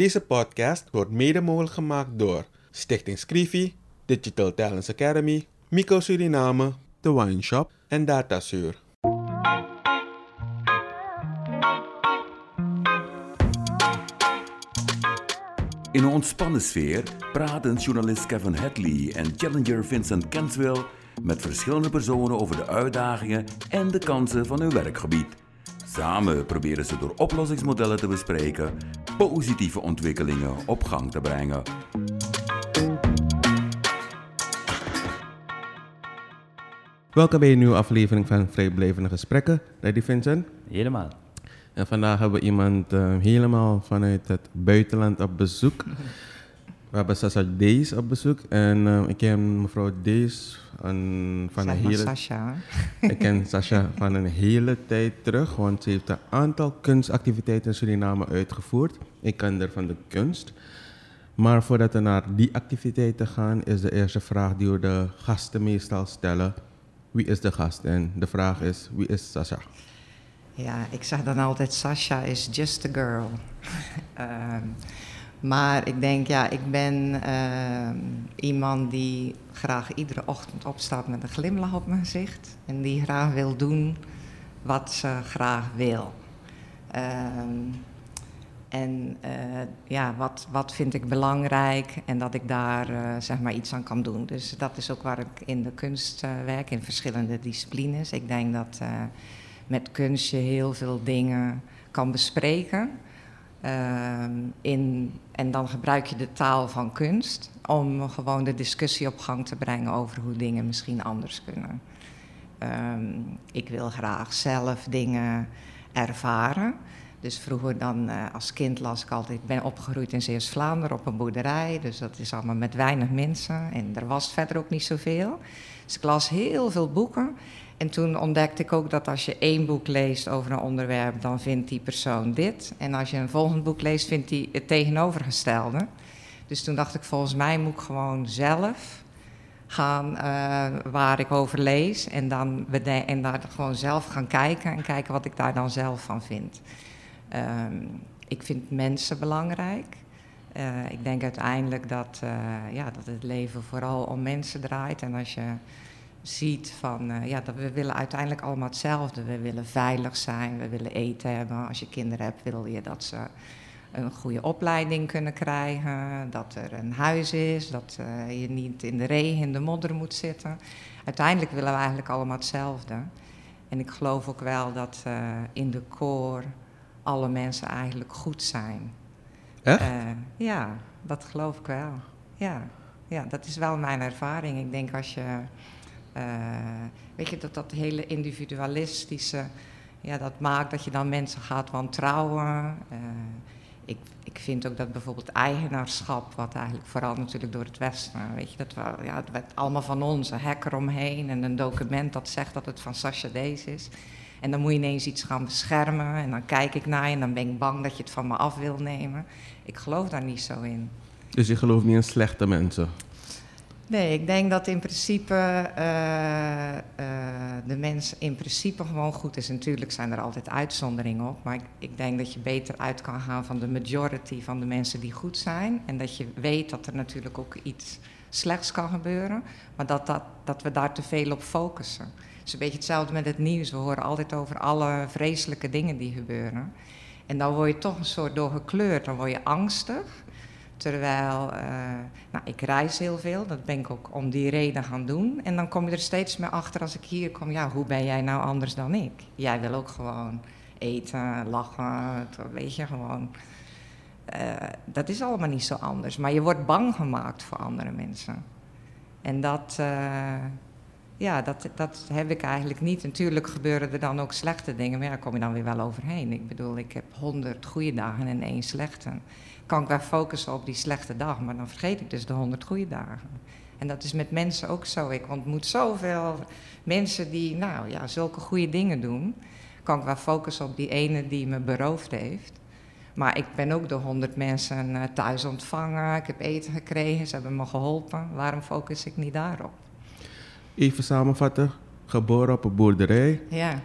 Deze podcast wordt mede mogelijk gemaakt door Stichting Scrivi, Digital Talents Academy, Mico Suriname, The Wine Shop en Datasuur. In een ontspannen sfeer praten journalist Kevin Hadley en challenger Vincent Kenswell met verschillende personen over de uitdagingen en de kansen van hun werkgebied. Samen proberen ze door oplossingsmodellen te bespreken positieve ontwikkelingen op gang te brengen. Welkom bij een nieuwe aflevering van Vrijblijvende Gesprekken. Ready Vincent? Helemaal. En vandaag hebben we iemand uh, helemaal vanuit het buitenland op bezoek. We hebben Sasha Dees op bezoek. En uh, ik ken mevrouw Dees een, van een hele... Sasha. ik ken Sasha van een hele tijd terug. Want ze heeft een aantal kunstactiviteiten in Suriname uitgevoerd. Ik ken haar van de kunst. Maar voordat we naar die activiteiten gaan, is de eerste vraag die we de gasten meestal stellen. Wie is de gast? En de vraag is, wie is Sasha? Ja, ik zeg dan altijd, Sasha is just a girl. um, maar ik denk, ja, ik ben uh, iemand die graag iedere ochtend opstaat met een glimlach op mijn gezicht. En die graag wil doen wat ze graag wil. Um, en uh, ja, wat, wat vind ik belangrijk en dat ik daar uh, zeg maar iets aan kan doen. Dus dat is ook waar ik in de kunst uh, werk, in verschillende disciplines. Ik denk dat met kunst je heel veel dingen kan bespreken. Ehm, in, en dan gebruik je de taal van kunst om gewoon de discussie op gang te brengen over hoe dingen misschien anders kunnen. Um, ik wil graag zelf dingen ervaren. Dus vroeger dan uh, als kind las ik altijd, ik ben opgegroeid in Zeeuws-Vlaanderen op een boerderij. Dus dat is allemaal met weinig mensen en er was verder ook niet zoveel. Dus ik las heel veel boeken. En toen ontdekte ik ook dat als je één boek leest over een onderwerp, dan vindt die persoon dit. En als je een volgend boek leest, vindt hij het tegenovergestelde. Dus toen dacht ik, volgens mij moet ik gewoon zelf gaan uh, waar ik over lees. En, dan en daar gewoon zelf gaan kijken en kijken wat ik daar dan zelf van vind. Um, ik vind mensen belangrijk. Uh, ik denk uiteindelijk dat, uh, ja, dat het leven vooral om mensen draait. En als je ziet van, uh, ja, dat we willen uiteindelijk allemaal hetzelfde. We willen veilig zijn, we willen eten hebben. Als je kinderen hebt, wil je dat ze een goede opleiding kunnen krijgen. Dat er een huis is, dat uh, je niet in de regen, in de modder moet zitten. Uiteindelijk willen we eigenlijk allemaal hetzelfde. En ik geloof ook wel dat uh, in de koor alle mensen eigenlijk goed zijn. Echt? ja, dat geloof ik wel. Ja. ja, dat is wel mijn ervaring. Ik denk als je weet je, dat dat hele individualistische, ja, dat maakt dat je dan mensen gaat wantrouwen. Uh, ik, ik vind ook dat bijvoorbeeld eigenaarschap, wat eigenlijk vooral natuurlijk door het Westen, weet je, dat we, ja, het werd allemaal van ons, een hacker omheen en een document dat zegt dat het van Sasha Dees is. En dan moet je ineens iets gaan beschermen en dan kijk ik naar je en dan ben ik bang dat je het van me af wil nemen. Ik geloof daar niet zo in. Dus je gelooft niet in slechte mensen? Nee, ik denk dat in principe uh, uh, de mens in principe gewoon goed is. Natuurlijk zijn er altijd uitzonderingen op, maar ik, ik, denk dat je beter uit kan gaan van de majority van de mensen die goed zijn. En dat je weet dat er natuurlijk ook iets slechts kan gebeuren, maar dat, dat, dat we daar te veel op focussen. Het is een beetje hetzelfde met het nieuws. We horen altijd over alle vreselijke dingen die gebeuren. En dan word je toch een soort door gekleurd, dan word je angstig. Terwijl, uh, nou, ik reis heel veel, dat ben ik ook om die reden gaan doen. En dan kom je er steeds meer achter als ik hier kom, ja, hoe ben jij nou anders dan ik? Jij wil ook gewoon eten, lachen, weet je, gewoon. Uh, dat is allemaal niet zo anders. Maar je wordt bang gemaakt voor andere mensen. En dat, uh, ja, dat, dat heb ik eigenlijk niet. Natuurlijk gebeuren er dan ook slechte dingen, maar daar kom je dan weer wel overheen. Ik bedoel, ik heb honderd goede dagen en één slechte kan ik wel focussen op die slechte dag, maar dan vergeet ik dus de honderd goede dagen. En dat is met mensen ook zo. Ik ontmoet zoveel mensen die, nou ja, zulke goede dingen doen. Kan ik wel focussen op die ene die me beroofd heeft. Maar ik ben ook door honderd mensen eh, thuis ontvangen. Ik heb eten gekregen, ze hebben me geholpen. Waarom focus ik niet daarop? Even samenvatten. Geboren op een boerderij. Ja.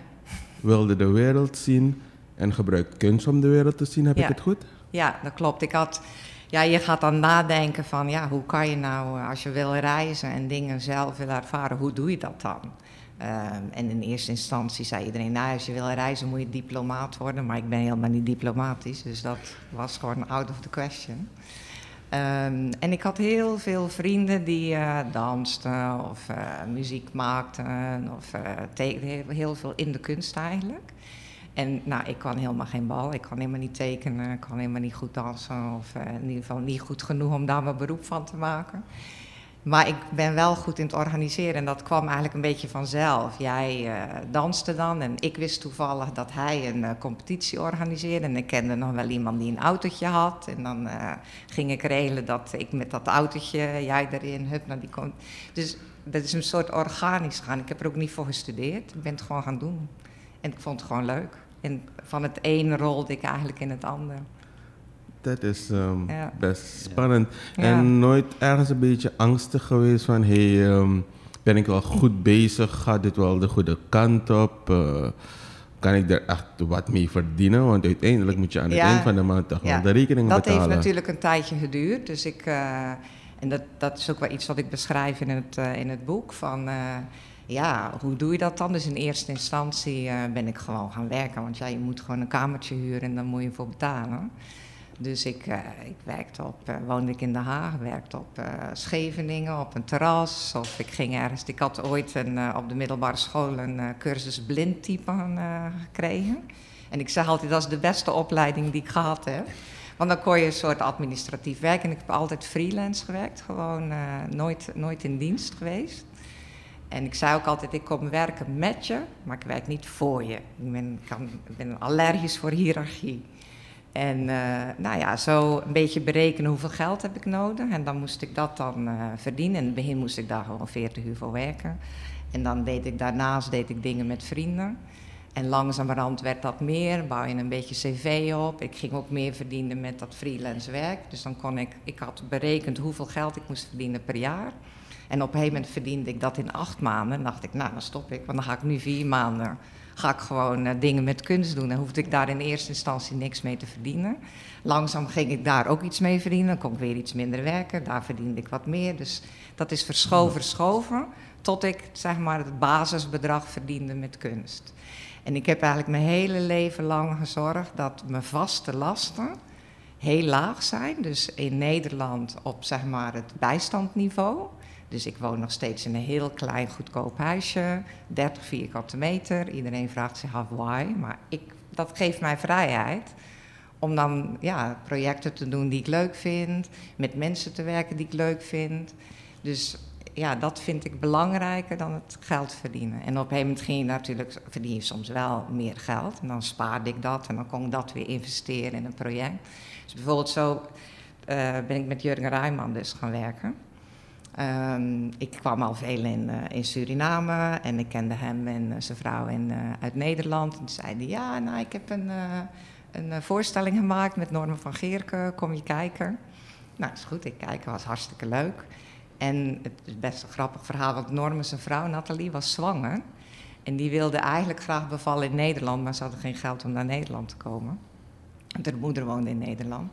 Wilde de wereld zien en gebruikt kunst om de wereld te zien. Heb ja. ik het goed? Ja, dat klopt. Ik had, ja, je gaat dan nadenken van, ja, hoe kan je nou, eh, als je wil reizen en dingen zelf wil ervaren, hoe doe je dat dan? Ehm, en in eerste instantie zei iedereen, nou, als je wil reizen moet je diplomaat worden. Maar ik ben helemaal niet diplomatisch, dus dat was gewoon out of the question. Ehm, en ik had heel veel vrienden die uh, dansten of uh, muziek maakten of uh, heel veel in de kunst eigenlijk. En nou, ik kan helemaal geen bal, ik kan helemaal niet tekenen, ik kan helemaal niet goed dansen of in ieder geval niet goed genoeg om daar mijn beroep van te maken. Maar ik ben wel goed in het organiseren en dat kwam eigenlijk een beetje vanzelf. Jij uh, danste dan en ik wist toevallig dat hij een uh, competitie organiseerde. En ik kende nog wel iemand die een autootje had. En dan uh, ging ik regelen dat ik met dat autootje, jij erin, hup, naar die komt. Dus dat is een soort organisch gaan. Ik heb er ook niet voor gestudeerd. Ik ben het gewoon gaan doen. En ik vond het gewoon leuk. En van het ene rolde ik eigenlijk in het andere. Dat is um, ja. best spannend. Ja. En nooit ergens een beetje angstig geweest van... hé, hey, um, ben ik wel goed bezig? Gaat dit wel de goede kant op? Uh, kan ik er echt wat mee verdienen? Want uiteindelijk moet je aan het ja. eind van de maand toch wel de rekening dat betalen. Dat heeft natuurlijk een tijdje geduurd. Dus ik... Uh, en dat, dat is ook wel iets wat ik beschrijf in het, uh, in het boek. Van, ja, hoe doe je dat dan? Dus in eerste instantie ben ik gewoon gaan werken. Want ja, je moet gewoon een kamertje huren en dan moet je voor betalen. Dus ik, uh, ik op, uh, woonde ik in Den Haag, werkte op uh, Scheveningen, op een terras. Of ik ging ergens, ik had ooit een, op de middelbare school een cursus blindtypen gekregen. En ik zeg altijd, dat is de beste opleiding die ik gehad heb. Want dan kon je een soort administratief werk. En ik heb altijd freelance gewerkt, gewoon nooit, nooit in dienst geweest. En ik zei ook altijd, ik kom werken met je, maar ik werk niet voor je. Ik ben, kan, ben allergisch voor hiërarchie. En uh, nou ja, zo een beetje berekenen hoeveel geld heb ik nodig. En dan moest ik dat dan uh, verdienen. In het begin moest ik daar gewoon 40 uur voor werken. En dan deed ik daarnaast deed ik dingen met vrienden. En langzamerhand werd dat meer, bouw je een beetje cv op. Ik ging ook meer verdienen met dat freelance werk. Dus dan kon ik, ik had berekend hoeveel geld ik moest verdienen per jaar. En op een gegeven moment verdiende ik dat in acht maanden. En dacht ik, nou dan stop ik, want dan ga ik nu vier maanden ga ik gewoon uh, dingen met kunst doen. En hoefde ik daar in eerste instantie niks mee te verdienen. Langzaam ging ik daar ook iets mee verdienen. Dan kon ik weer iets minder werken. Daar verdiende ik wat meer. Dus dat is verschoven, verschoven. Tot ik zeg maar, het basisbedrag verdiende met kunst. En ik heb eigenlijk mijn hele leven lang gezorgd dat mijn vaste lasten heel laag zijn. Dus in Nederland op zeg maar, het bijstandniveau. Dus ik woon nog steeds in een heel klein, goedkoop huisje, 30 vierkante meter. Iedereen vraagt zich af why, maar ik, dat geeft mij vrijheid om dan ja, projecten te doen die ik leuk vind, met mensen te werken die ik leuk vind. Dus ja, dat vind ik belangrijker dan het geld verdienen. En op een gegeven moment ging je natuurlijk, verdien je soms wel meer geld. En dan spaarde ik dat en dan kon ik dat weer investeren in een project. Dus bijvoorbeeld zo uh, ben ik met Jurgen Rijman dus gaan werken. Um, ik kwam al veel in, uh, in, Suriname en ik kende hem en uh, zijn vrouw in, uh, uit Nederland. En toen zei ja, nou, ik heb een, een voorstelling gemaakt met Norman van Geerke, kom je kijken? Nou, is goed, ik kijk, was hartstikke leuk. En het is best een grappig verhaal, want Norman zijn vrouw, Nathalie, was zwanger. En die wilde eigenlijk graag bevallen in Nederland, maar ze hadden geen geld om naar Nederland te komen. Want haar moeder woonde in Nederland.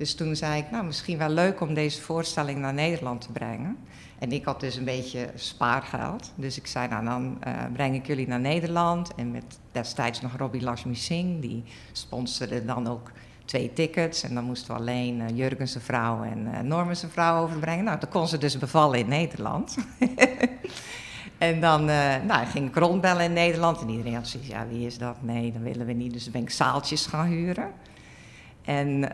Dus toen zei ik, nou misschien wel leuk om deze voorstelling naar Nederland te brengen. En ik had dus een beetje spaargeld. Dus ik zei, nou dan uh, breng ik jullie naar Nederland. En met destijds nog Robbie Lashmi Singh, die sponsorde dan ook twee tickets. En dan moesten we alleen uh, Jurgen zijn vrouw en uh, Norman zijn vrouw overbrengen. Nou, dan kon ze dus bevallen in Nederland. en dan nou, ging ik rondbellen in Nederland. En iedereen had zoiets, ja, wie is dat? Nee, dat willen we niet. Dus dan ben ik zaaltjes gaan huren. En uh,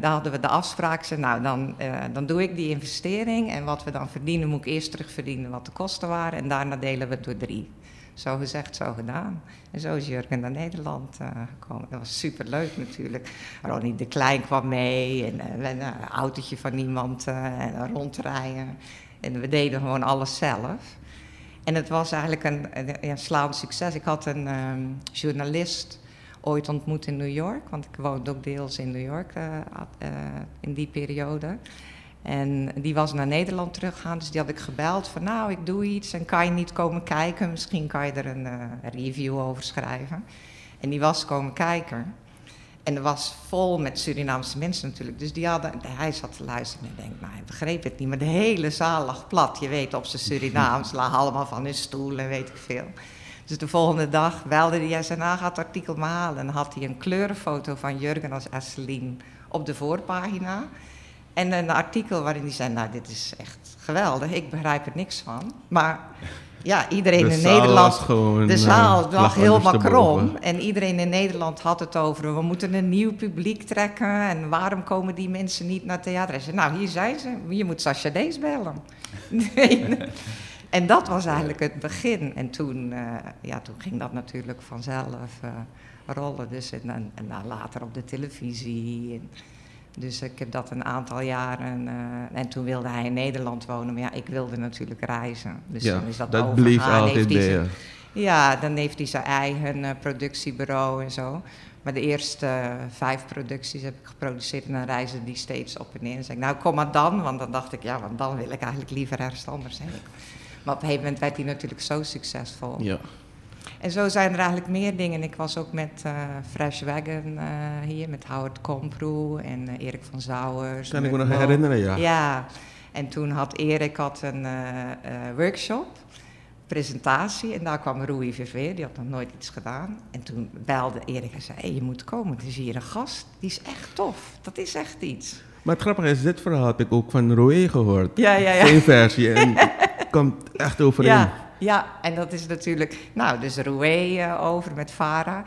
daar hadden we de afspraak, nou dan, uh, dan doe ik die investering en wat we dan verdienen moet ik eerst terugverdienen wat de kosten waren en daarna delen we het door drie. Zo gezegd, zo gedaan. En zo is Jurgen naar Nederland uh, gekomen. Dat was superleuk natuurlijk. Ronnie de Klein kwam mee en uh, een autootje van iemand en rondrijden. En we deden gewoon alles zelf. En het was eigenlijk een, een, slaand succes. Ik had een um, journalist ooit ontmoet in New York. Want ik woonde ook deels in New York uh, uh, in die periode. En die was naar Nederland teruggegaan, dus die had ik gebeld van nou, ik doe iets en kan je niet komen kijken? Misschien kan je er een uh, review over schrijven. En die was komen kijken. En er was vol met Surinaamse mensen natuurlijk. Dus die hadden, hij zat te luisteren en denkt, nou, hij begreep het niet. Maar de hele zaal lag plat, je weet, op zijn Surinaams. lagen allemaal van hun stoel en weet ik veel. Dus de volgende dag belde hij, zei, nou, gaat het artikel maar halen. En dan had hij een kleurenfoto van Jurgen als Esselien op de voorpagina. En een artikel waarin hij zei, nou, dit is echt geweldig. Ik begrijp er niks van. Maar ja, iedereen De in Nederland. gewoon, de eh, zaal lag lag helemaal ondersteboven. krom. En iedereen in Nederland had het over. We moeten een nieuw publiek trekken. En waarom komen die mensen niet naar theater? Hij zei, nou, hier zijn ze. Je moet Sascha Dees bellen. Nee. En dat was eigenlijk het begin. En toen, eh, ja, toen ging dat natuurlijk vanzelf eh, rollen. Dus en, dan- en dan later op de televisie. En, dus ik heb dat een aantal jaren. eh, en toen wilde hij in Nederland wonen. Maar ja, ik wilde natuurlijk reizen. Dus ja, toen is dat, dat bleef altijd bij ja, dan heeft hij zijn eigen productiebureau en zo. Maar de eerste vijf producties heb ik geproduceerd en dan reizen die steeds op en neer. En zei ik, nou kom maar dan, want dan dacht ik, ja, want dan wil ik eigenlijk liever ergens anders heen. Maar op een gegeven moment werd hij natuurlijk zo succesvol. Ja. En zo zijn er eigenlijk meer dingen. Ik was ook met eh, Fresh Wagon eh, hier, met Howard Komproe en eh, Erik van Zouwers. Kan ik me nog Mo. herinneren, ja. Ja, en toen had Erik had een workshop, presentatie. En daar kwam Rui Verveer, die had nog nooit iets gedaan. En toen belde Erik en zei, hey, je moet komen, er is hier een gast. Die is echt tof, dat is echt iets. Maar het grappige is, dit verhaal heb ik ook van Roé gehoord. Ja, ja, ja. Zijn versie. En komt echt overeen. Ja, ja, en dat is natuurlijk, nou, dus Roué eh, over met Vara.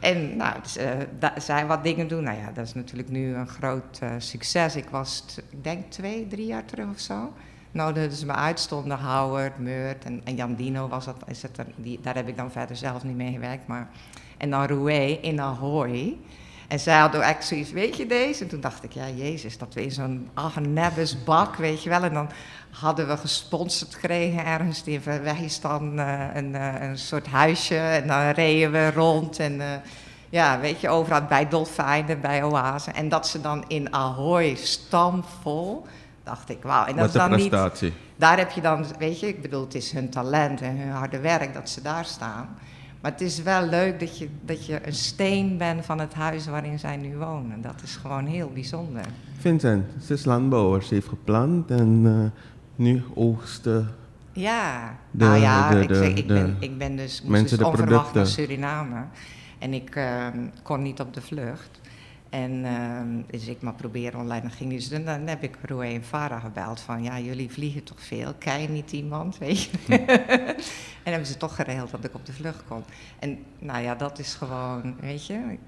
En nou, dus, eh, zij wat dingen doen. Nou ja, dat is natuurlijk nu een groot eh, succes. Ik was, ik denk twee, drie jaar terug of zo. Nou, dus me uitstonden Howard, Meurt en, en Jan Dino was dat. Is het die, daar heb ik dan verder zelf niet mee gewerkt. Maar, en dan Roué in Ahoy. En zij hadden echt zoiets, weet je deze? En toen dacht ik, ja, jezus, dat we in zo'n Agnebbes bak, weet je wel. En dan hadden we gesponsord gekregen ergens in Wegistan uh, een, uh, een soort huisje. En dan reden we rond en uh, ja, weet je, overal bij dolfijnen, bij oasen. En dat ze dan in Ahoy stamvol, dacht ik, wauw. En dat is dan een niet... prestatie. Daar heb je dan, weet je, ik bedoel, het is hun talent en hun harde werk dat ze daar staan. Maar het is wel leuk dat je, dat je een steen bent van het huis waarin zij nu wonen. Dat is gewoon heel bijzonder. Vincent, ze is landbouwer. Ze heeft geplant en uh, nu oogsten. Ja, De- nou ja, de- ik, de- zeg, ik, ben, ik ben dus, moest mensen, dus de onverwacht naar. Suriname. En ik uh, kon niet op de vlucht. En uh, dus ik maar proberen online. Dan, ging dus, dan, dan heb ik Roe en Farah gebeld van... ja, jullie vliegen toch veel? Je niet iemand, weet je? en hebben ze toch geregeld dat ik op de vlucht kon. En nou ja, dat is gewoon, weet je...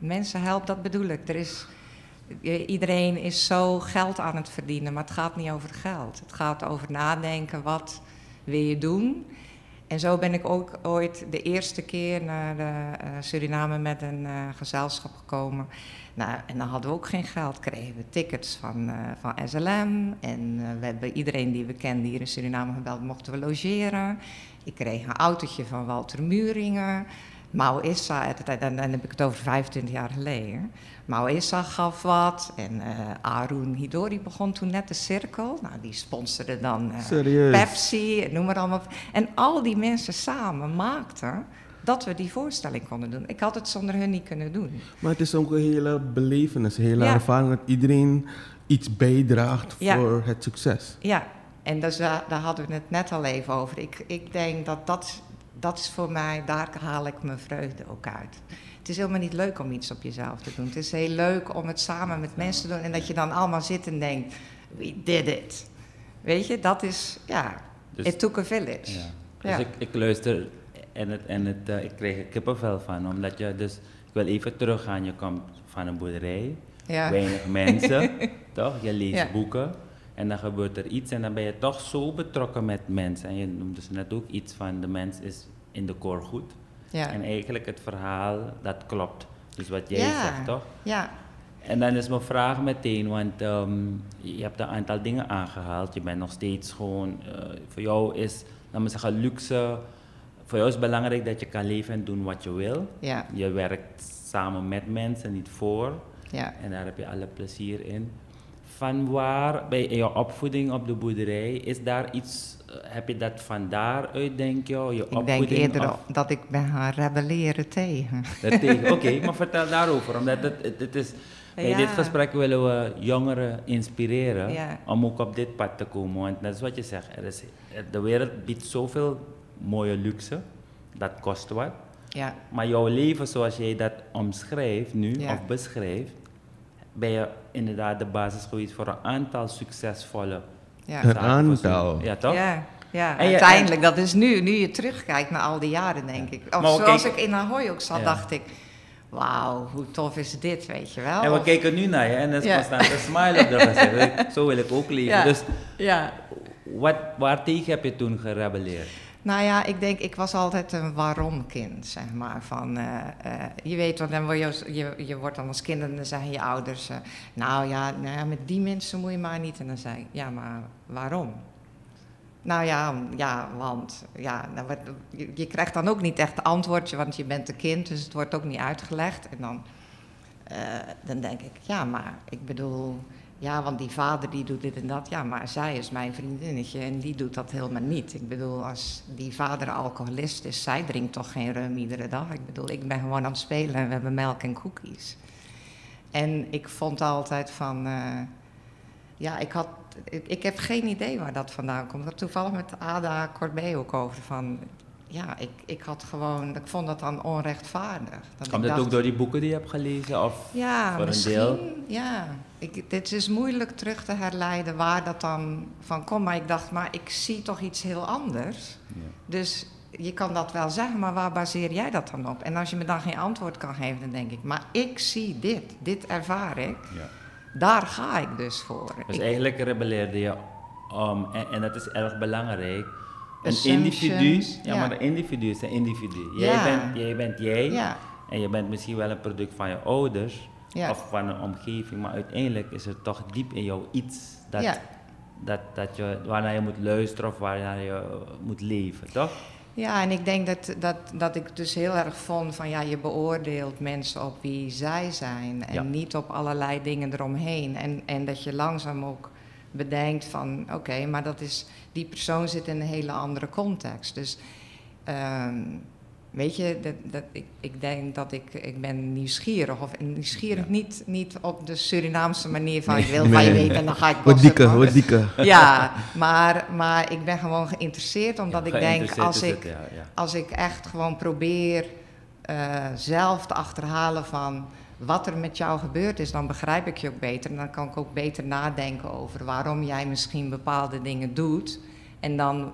Mensen helpen, dat bedoel ik. Er is... Iedereen is zo geld aan het verdienen, maar het gaat niet over geld. Het gaat over nadenken, wat wil je doen? En zo ben ik ook ooit de eerste keer naar de, uh, Suriname met een uh, gezelschap gekomen. Nou, en dan hadden we ook geen geld, kregen we tickets van, uh, van SLM. En we hebben iedereen die we kenden hier in Suriname gebeld, mochten we logeren. Ik kreeg een autootje van Walter Muringen. Mao Issa, dan heb ik het over 25 jaar geleden. Mao Issa gaf wat en uh, Arun Hidori begon toen net de cirkel. Nou, die sponsorde dan uh, Pepsi, noem maar allemaal. En al die mensen samen maakten dat we die voorstelling konden doen. Ik had het zonder hun niet kunnen doen. Maar het is ook een hele belevenis, een hele Ja. ervaring dat iedereen iets bijdraagt Ja. voor het succes. Ja, en dus, daar, daar hadden we het net al even over. Ik, ik denk dat dat, dat is voor mij, daar haal ik mijn vreugde ook uit. Het is helemaal niet leuk om iets op jezelf te doen. Het is heel leuk om het samen met mensen te doen en dat je dan allemaal zit en denkt, we did it. Weet je, dat is, ja, Dus- it took a village. Ja. Ja. Dus ik, ik luister en, het, en het, eh, ik kreeg er kippenvel van, omdat je dus, ik wil even teruggaan, je komt van een boerderij, Ja. weinig mensen, toch? Je leest boeken en dan gebeurt er iets en dan ben je toch zo betrokken met mensen. En je noemde dus net ook iets van de mens is in de koor goed. Ja. En eigenlijk het verhaal, dat klopt. Dus wat jij Ja. zegt, toch? ja, En dan is mijn vraag meteen, want ehm, je hebt een aantal dingen aangehaald. Je bent nog steeds gewoon, eh, voor jou is, laat me zeggen, luxe. Voor jou is het belangrijk dat je kan leven en doen wat je wil. ja, Je werkt samen met mensen, niet voor. ja. En daar heb je alle plezier in. Van waar bij je opvoeding op de boerderij, is daar iets, eh, heb je dat van daaruit denk je? je ik denk eerder dat ik ben gaan rebelleren tegen. tegen. Oké, maar vertel daarover, omdat het, het, het is... Bij dit gesprek willen we jongeren inspireren om ook op dit pad te komen. Want dat is wat je zegt, er is, de wereld biedt zoveel mooie luxe, dat kost wat. Ja. Maar jouw leven zoals jij dat omschrijft nu, of beschrijft, ben je inderdaad de basis geweest voor een aantal succesvolle ja. Een aantal. Ja, toch? Ja, ja uiteindelijk. Dat is nu, nu je terugkijkt naar al die jaren, denk ik. Of zoals ik in Ahoy ook zat, dacht ik... Wauw, hoe tof is dit, weet je wel. En we kijken nu naar je en er is constant een smile op de gezicht. Zo wil ik ook leven. Dus ja. Wat, waar tegen heb je toen gerebelleerd? Nou ja, ik denk, ik was altijd een waarom-kind, zeg maar. Van, uh, uh, je weet wat, dan word je, je, wordt dan als kind en dan zeggen je ouders... Uh, nou, ja, nou met die mensen moet je maar niet. En dan zei ik, ja, maar waarom? Nou ja, ja want ja, nou, je, krijgt dan ook niet echt antwoordje, want je bent een kind, dus het wordt ook niet uitgelegd. En dan, dan denk ik, ja, maar ik bedoel ja, want die vader die doet dit en dat. Ja, maar zij is mijn vriendinnetje en die doet dat helemaal niet. Ik bedoel, als die vader alcoholist is, zij drinkt toch geen rum iedere dag. Ik bedoel, ik ben gewoon aan het spelen en we hebben melk en cookies. En ik vond altijd van, uh, ja, ik had, ik, ik, heb geen idee waar dat vandaan komt. Ik had toevallig met Ada Corbet ook over van, ja, ik, ik had gewoon, ik vond dat dan onrechtvaardig. Dat Komt dat ook door die boeken die je hebt gelezen? Of ja, voor misschien, een deel? ja. Ik, dit is moeilijk terug te herleiden waar dat dan van komt. Maar ik dacht, maar ik zie toch iets heel anders. Ja. Dus je kan dat wel zeggen, maar waar baseer jij dat dan op? En als je me dan geen antwoord kan geven, dan denk ik, maar ik zie dit, dit ervaar ik. Ja. Daar ga ik dus voor. Dus eigenlijk rebelleerde je om, en, en dat is erg belangrijk, een individu, ja, maar een individu is een individu. Jij bent jij, bent jij ja. en je bent misschien wel een product van je ouders of van een omgeving, maar uiteindelijk is er toch diep in jou iets dat, dat, dat je, waarnaar je moet luisteren of waarnaar je moet leven, toch? Ja, en ik denk dat, dat, dat ik dus heel erg vond van ja, je beoordeelt mensen op wie zij zijn en niet op allerlei dingen eromheen. En, en dat je langzaam ook bedenkt van oké, maar dat is, die persoon zit in een hele andere context. Dus ehm, weet je, dat, dat, ik, ik denk dat ik, ik ben nieuwsgierig. Of nieuwsgierig niet, niet op de Surinaamse manier van ik wil van je weten en dan ga ik Wat dikke, wat dikke. Ja, maar, maar ik ben gewoon geïnteresseerd omdat ik denk als ik, als ik echt gewoon probeer uh, zelf te achterhalen van wat er met jou gebeurd is, dan begrijp ik je ook beter. En dan kan ik ook beter nadenken over waarom jij misschien bepaalde dingen doet. En dan,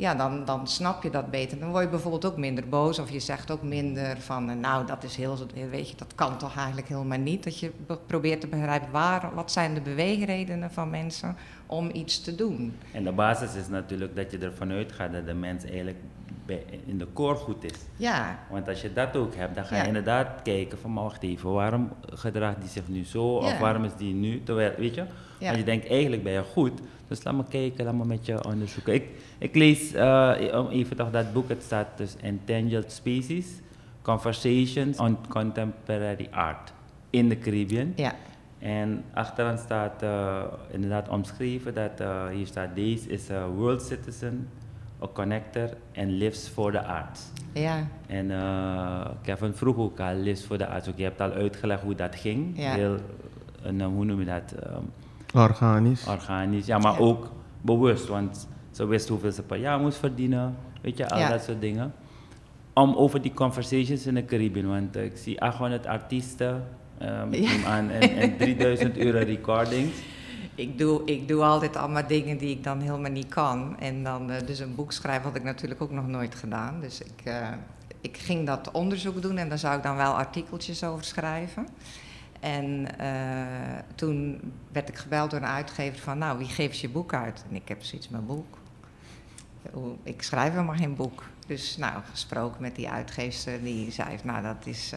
ja, dan, dan snap je dat beter. Dan word je bijvoorbeeld ook minder boos of je zegt ook minder van, eh, nou dat is heel, weet je, dat kan toch eigenlijk helemaal niet. Dat je probeert te begrijpen waar, wat zijn de beweegredenen van mensen om iets te doen. En de basis is natuurlijk dat je ervan uitgaat dat de mens eigenlijk in de koor goed is. Ja. Want als je dat ook hebt, dan ga je inderdaad kijken van, maar wacht even, waarom gedraagt die zich nu zo? Of waarom is die nu, terwijl, weet je? Ja. Want je denkt, eigenlijk ben je goed, dus laat me kijken, laat me met je onderzoeken. Ik, ik lees uh, even toch dat boek, het staat dus Entangled Species, Conversations on Contemporary Art in the Caribbean. Ja. En achteraan staat uh, inderdaad omschreven dat uh, hier staat, deze is a world citizen a connector and lives for the arts. Ja. En uh, Kevin vroeg ook al, lives for the arts. Ook, je hebt al uitgelegd hoe dat ging. Ja. Heel, uh, hoe noem je dat? Um, organisch. Organisch, ja, maar ook bewust. Want ze wist hoeveel ze per jaar moest verdienen. Weet je, al ja. dat soort dingen. Om over die conversations in de Caribbean. Want uh, ik zie 800 artiesten um, ja. aan en, en 3000 euro recordings ik doe, ik doe altijd allemaal dingen die ik dan helemaal niet kan. En dan uh, dus een boek schrijven had ik natuurlijk ook nog nooit gedaan. Dus ik, uh, ik ging dat onderzoek doen en daar zou ik dan wel artikeltjes over schrijven. En uh, toen werd ik gebeld door een uitgever van, nou, wie geeft je boek uit? En ik heb zoiets, mijn boek. Ik schrijf helemaal geen boek. Dus nou, gesproken met die uitgever, die zei, nou, dat is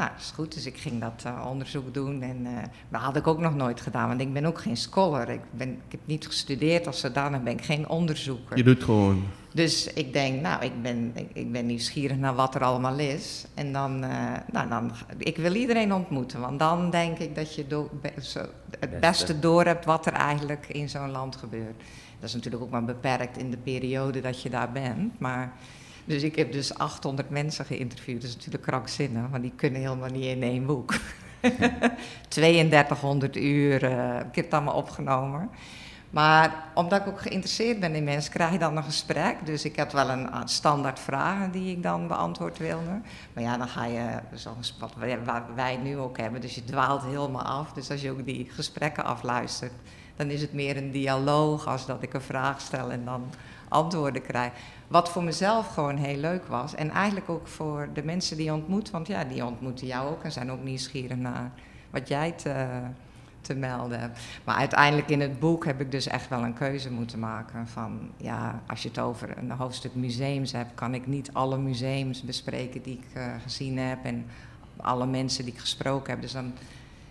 Nou, dat is goed. Dus ik ging dat eh, onderzoek doen. En uh, dat had ik ook nog nooit gedaan, want ik ben ook geen scholar. Ik, ben, ik heb niet gestudeerd als zodanig, ben ik geen onderzoeker. Je doet gewoon. Dus ik denk, nou, ik ben, ik, ik ben nieuwsgierig naar wat er allemaal is. En dan, uh, nou, dan, ik wil iedereen ontmoeten, want dan denk ik dat je do, zo, het beste door hebt wat er eigenlijk in zo'n land gebeurt. Dat is natuurlijk ook maar beperkt in de periode dat je daar bent, maar... Dus ik heb dus 800 mensen geïnterviewd. Dat is natuurlijk krankzinnig, want die kunnen helemaal niet in één boek. 3200 uur, uh, ik heb het allemaal opgenomen. Maar omdat ik ook geïnteresseerd ben in mensen, krijg je dan een gesprek. Dus ik had wel een standaard vragen die ik dan beantwoord wilde. Maar ja, dan ga je, zoals wat wij nu ook hebben, dus je dwaalt helemaal af. Dus als je ook die gesprekken afluistert, dan is het meer een dialoog als dat ik een vraag stel en dan antwoorden krijg. Wat voor mezelf gewoon heel leuk was. En eigenlijk ook voor de mensen die je ontmoet. Want ja, die ontmoeten jou ook en zijn ook nieuwsgierig naar wat jij te, te melden hebt. Maar uiteindelijk in het boek heb ik dus echt wel een keuze moeten maken. Van ja, als je het over een hoofdstuk museums hebt, kan ik niet alle museums bespreken die ik uh, gezien heb. En alle mensen die ik gesproken heb. Dus dan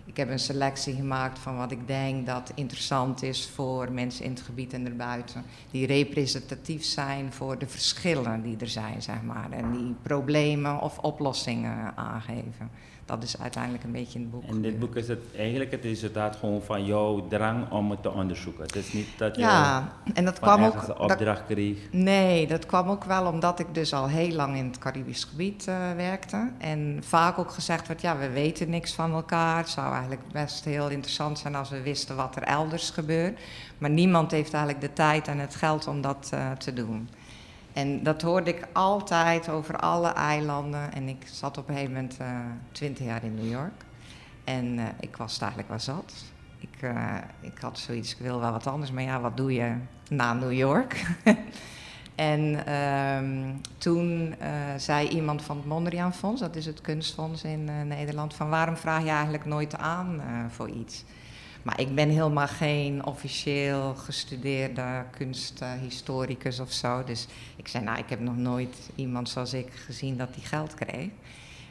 ik heb een selectie gemaakt van wat ik denk dat interessant is voor mensen in het gebied en erbuiten. Die representatief zijn voor de verschillen die er zijn, zeg maar. En die problemen of oplossingen aangeven dat is uiteindelijk een beetje in het boek. In dit boek is het eigenlijk het resultaat gewoon van jouw drang om het te onderzoeken. Het is niet dat je ja, en dat kwam ook, een opdracht kreeg. Nee, dat kwam ook wel omdat ik dus al heel lang in het Caribisch gebied uh, werkte. En vaak ook gezegd werd, ja, we weten niks van elkaar. Het zou eigenlijk best heel interessant zijn als we wisten wat er elders gebeurt. Maar niemand heeft eigenlijk de tijd en het geld om dat uh, te doen. En dat hoorde ik altijd over alle eilanden. En ik zat op een gegeven moment uh, twintig jaar in New York. En uh, ik was eigenlijk wel zat. Ik, uh, ik had zoiets, ik wil wel wat anders. Maar ja, wat doe je na New York? en um, toen zei iemand van het Mondriaan Fonds, dat is het kunstfonds in Nederland... van waarom vraag je eigenlijk nooit aan voor iets? Maar ik ben helemaal geen officieel gestudeerde kunsthistoricus of zo. Dus ik zei, nou, ik heb nog nooit iemand zoals ik gezien dat die geld kreeg.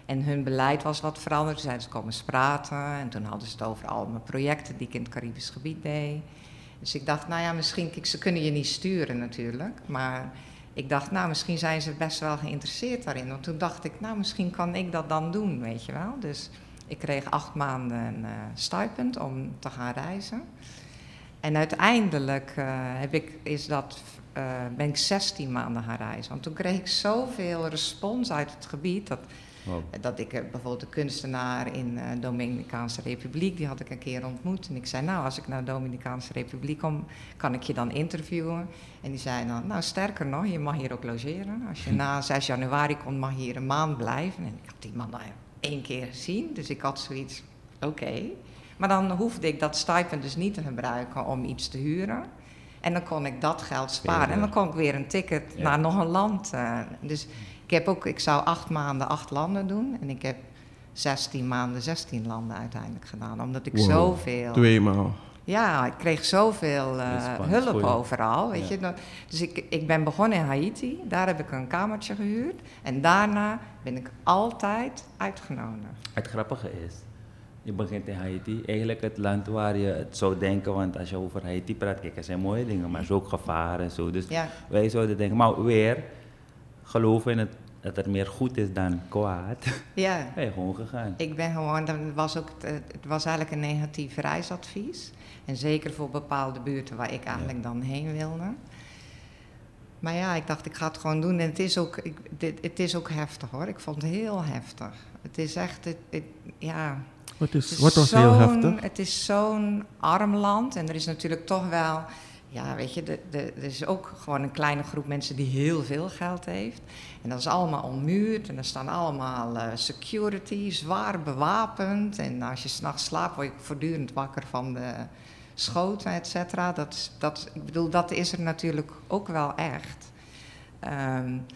En hun beleid was wat veranderd. Toen zeiden ze komen praten. En toen hadden ze het over al mijn projecten die ik in het Caribisch gebied deed. Dus ik dacht, nou ja, misschien, ze kunnen je niet sturen natuurlijk. Maar ik dacht, nou, misschien zijn ze best wel geïnteresseerd daarin. Want toen dacht ik, nou, misschien kan ik dat dan doen, weet je wel. Dus ik kreeg acht maanden een uh, stipend om te gaan reizen. En uiteindelijk uh, heb ik, is dat, uh, ben ik 16 maanden gaan reizen. Want toen kreeg ik zoveel respons uit het gebied. Dat, wow. dat ik bijvoorbeeld een kunstenaar in de Dominicaanse Republiek, die had ik een keer ontmoet. En ik zei, nou, als ik naar de Dominicaanse Republiek kom, kan ik je dan interviewen? En die zei dan, nou, sterker nog, je mag hier ook logeren. Als je na 6 januari komt, mag je hier een maand blijven. En ik had die man, ja, één keer gezien. Dus ik had zoiets, oké. Maar dan hoefde ik dat stipend dus niet te gebruiken om iets te huren. En dan kon ik dat geld sparen. En dan kon ik weer een ticket naar nog een land. Uh, dus ik heb ook, ik zou acht maanden acht landen doen. En ik heb 16 maanden 16 landen uiteindelijk gedaan. Omdat ik wow. zoveel. Tweemaal. Ja, ik kreeg zoveel uh, hulp overal. Weet ja. je? Dus ik, ik ben begonnen in Haiti. Daar heb ik een kamertje gehuurd. En daarna ben ik altijd uitgenodigd. Het grappige is, je begint in Haiti. Eigenlijk het land waar je het zou denken, want als je over Haiti praat, kijk, er zijn mooie dingen, maar er is ook gevaar en zo. Dus ja. wij zouden denken, maar weer geloven in het dat er meer goed is dan kwaad. Ja. Ben je gewoon gegaan. Ik ben gewoon, dat was ook, het was eigenlijk een negatief reisadvies. En zeker voor bepaalde buurten waar ik eigenlijk dan heen wilde. Maar ja, ik dacht, ik ga het gewoon doen. En het is ook, ik, dit, het is ook heftig hoor. Ik vond het heel heftig. Het is echt, het, het, ja. Wat, is, wat was heel heftig? Het is zo'n arm land. En er is natuurlijk toch wel ja, weet je, er is ook gewoon een kleine groep mensen die heel veel geld heeft. En dat is allemaal ommuurd en er staan allemaal uh, security, zwaar bewapend. En als je s'nachts slaapt, word je voortdurend wakker van de schoten, et cetera. Dat, dat, ik bedoel, dat is er natuurlijk ook wel echt. Um,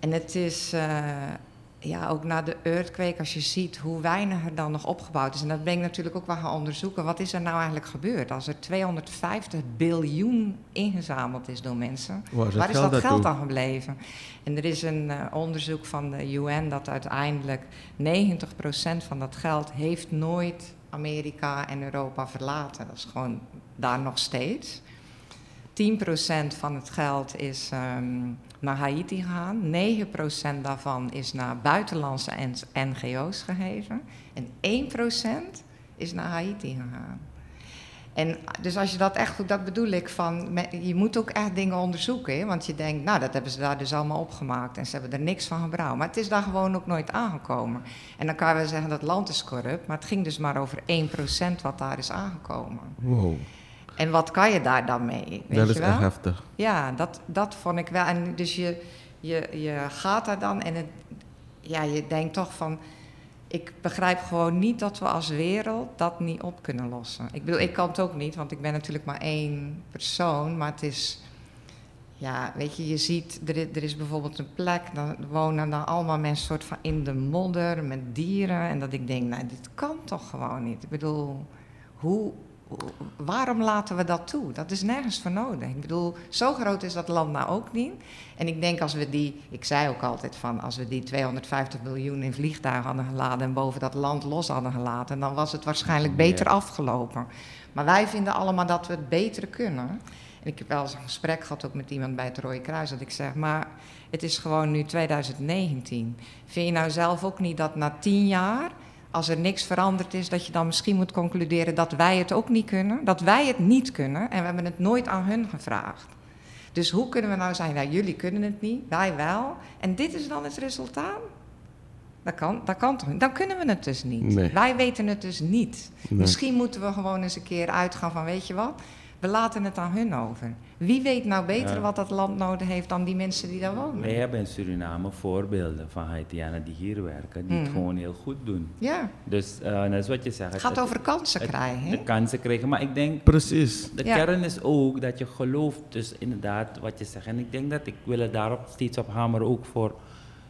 en het is, uh, ja, ook na de earthquake, als je ziet hoe weinig er dan nog opgebouwd is. En dat ben ik natuurlijk ook wel gaan onderzoeken. Wat is er nou eigenlijk gebeurd? Als er 250 biljoen ingezameld is door mensen, Waar is, waar is dat geld aan gebleven? En er is een eh, onderzoek van de UN dat uiteindelijk 90% van dat geld heeft nooit Amerika en Europa verlaten. Dat is gewoon daar nog steeds. 10% van het geld is ehm, naar Haiti gegaan. 9% daarvan is naar buitenlandse NGO's gegeven. En 1% is naar Haiti gegaan. En dus als je dat echt goed, dat bedoel ik van, je moet ook echt dingen onderzoeken. Want je denkt, nou dat hebben ze daar dus allemaal opgemaakt en ze hebben er niks van gebruikt. Maar het is daar gewoon ook nooit aangekomen. En dan kan wel zeggen dat land is corrupt, maar het ging dus maar over 1% wat daar is aangekomen. Wow, En wat kan je daar dan mee? Weet dat je is wel? echt heftig. Ja, dat, dat vond ik wel. En dus je, je, je gaat daar dan en het, ja, je denkt toch van... Ik begrijp gewoon niet dat we als wereld dat niet op kunnen lossen. Ik bedoel, ik kan het ook niet, want ik ben natuurlijk maar één persoon. Maar het is... Ja, weet je, je ziet, er is, er is bijvoorbeeld een plek, dan wonen dan allemaal mensen soort van in de modder met dieren. En dat ik denk, nou, dit kan toch gewoon niet. Ik bedoel, hoe, waarom laten we dat toe? Dat is nergens voor nodig. Ik bedoel, zo groot is dat land nou ook niet. En ik denk als we die, ik zei ook altijd van, als we die 250 miljoen in vliegtuigen hadden geladen en boven dat land los hadden gelaten, dan was het waarschijnlijk beter afgelopen. Maar wij vinden allemaal dat we het beter kunnen. En ik heb wel eens een gesprek gehad ook met iemand bij het Rode Kruis, dat ik zeg, maar het is gewoon nu 2019. Vind je nou zelf ook niet dat na tien jaar als er niks veranderd is, dat je dan misschien moet concluderen dat wij het ook niet kunnen. Dat wij het niet kunnen en we hebben het nooit aan hun gevraagd. Dus hoe kunnen we nou zijn, nou, jullie kunnen het niet, wij wel. En dit is dan het resultaat? Dat kan, dat kan toch niet? Dan kunnen we het dus niet. Nee. Wij weten het dus niet. Nee. Misschien moeten we gewoon eens een keer uitgaan van, weet je wat? We laten het aan hun over. Wie weet nou beter Ja. wat dat land nodig heeft dan die mensen die daar wonen? Wij hebben in Suriname voorbeelden van Haitianen die hier werken, die het Mhm. gewoon heel goed doen. Ja, Dus eh, dat is wat je zegt. het gaat over kansen het- krijgen. hè? De kansen krijgen. Maar ik denk, Precies. de Ja. kern is ook dat je gelooft, dus inderdaad wat je zegt. En ik denk dat ik wil er daarop steeds op hameren, ook voor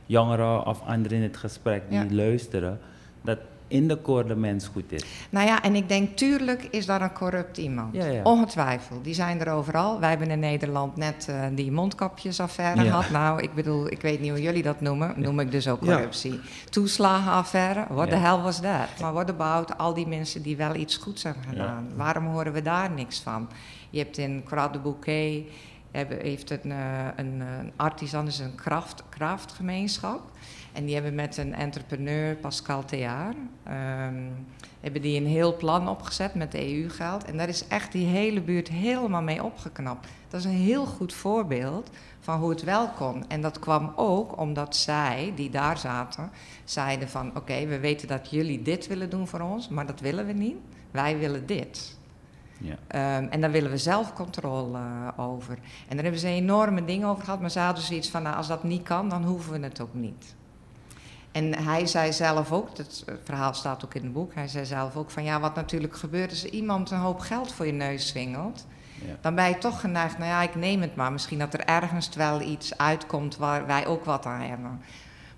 jongeren of anderen in het gesprek die Ja. luisteren, dat in de koor de mens goed is. Nou ja, en ik denk, tuurlijk is daar een corrupt iemand. Ja, ja. Ongetwijfeld. Die zijn er overal. Wij hebben in Nederland net eh, die mondkapjesaffaire Ja. gehad. Nou, ik bedoel, ik weet niet hoe jullie dat noemen. Noem ik dus ook corruptie. Toeslagenaffaire. What the hell was that? Maar what about al die mensen die wel iets goeds hebben gedaan? Waarom horen we daar niks van? Je hebt in Croix de Bouquet... hebben- heeft een, eh, een, eh, een artisan, dus een kraft, kraftgemeenschap... En die hebben met een entrepreneur, Pascal Theaar, ehm, hebben die een heel plan opgezet met EU-geld. En daar is echt die hele buurt helemaal mee opgeknapt. Dat is een heel goed voorbeeld van hoe het wel kon. En dat kwam ook omdat zij, die daar zaten, zeiden van... oké, we weten dat jullie dit willen doen voor ons, maar dat willen we niet. Wij willen dit. Ja. Ehm, en daar willen we zelf controle eh, over. En daar hebben ze enorme dingen over gehad, maar ze hadden zoiets van, nou, als dat niet kan, dan hoeven we het ook niet. En hij zei zelf ook, het verhaal staat ook in het boek, hij zei zelf ook van, ja, wat natuurlijk gebeurt als iemand een hoop geld voor je neus swingelt, Ja. dan ben je toch geneigd, nou ja, ik neem het maar. Misschien dat er ergens wel iets uitkomt waar wij ook wat aan hebben.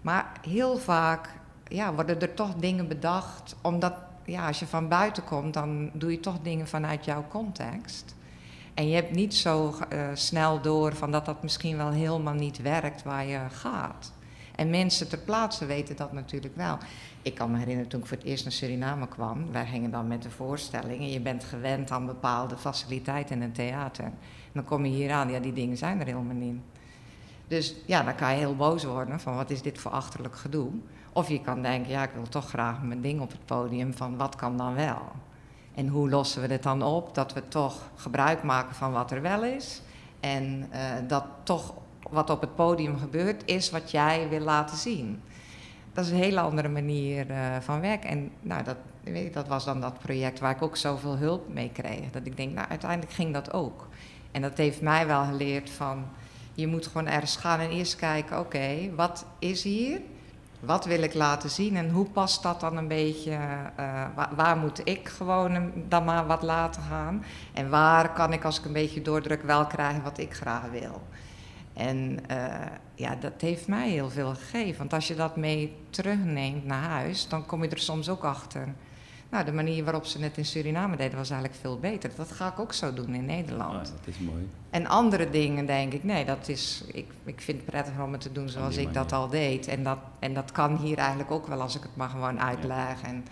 Maar heel vaak ja, worden er toch dingen bedacht, omdat ja, als je van buiten komt, dan doe je toch dingen vanuit jouw context. En je hebt niet zo eh, snel door van dat dat misschien wel helemaal niet werkt waar je gaat. En mensen ter plaatse weten dat natuurlijk wel. Ik kan me herinneren toen ik voor het eerst naar Suriname kwam. Wij gingen dan met de voorstelling en je bent gewend aan bepaalde faciliteiten in een theater. Dan kom je hier aan, ja, die dingen zijn er helemaal niet. Dus ja, dan kan je heel boos worden van wat is dit voor achterlijk gedoe. Of je kan denken, ja, ik wil toch graag mijn ding op het podium van wat kan dan wel. En hoe lossen we dit dan op? Dat we toch gebruik maken van wat er wel is. En eh, dat toch wat op het podium gebeurt, is wat jij wil laten zien. Dat is een hele andere manier eh, van werken. En nou, dat, weet je, dat was dan dat project waar ik ook zoveel hulp mee kreeg. Dat ik denk, nou, uiteindelijk ging dat ook. En dat heeft mij wel geleerd van, je moet gewoon ergens gaan en eerst kijken, oké, wat is hier? Wat wil ik laten zien en hoe past dat dan een beetje? eh, waar, waar moet ik gewoon een- dan maar wat laten gaan? En waar kan ik, als ik een beetje doordruk, wel krijgen wat ik graag wil? En eh, ja, dat heeft mij heel veel gegeven. Want als je dat mee terugneemt naar huis, dan kom je er soms ook achter. Nou, de manier waarop ze het in Suriname deden was eigenlijk veel beter. Dat ga ik ook zo doen in Nederland. Dat is mooi. En andere dingen denk ik, nee, dat is, ik, ik vind het prettig om het te doen zoals ik dat al deed. En dat, en dat kan hier eigenlijk ook wel als ik het maar gewoon uitleg. En,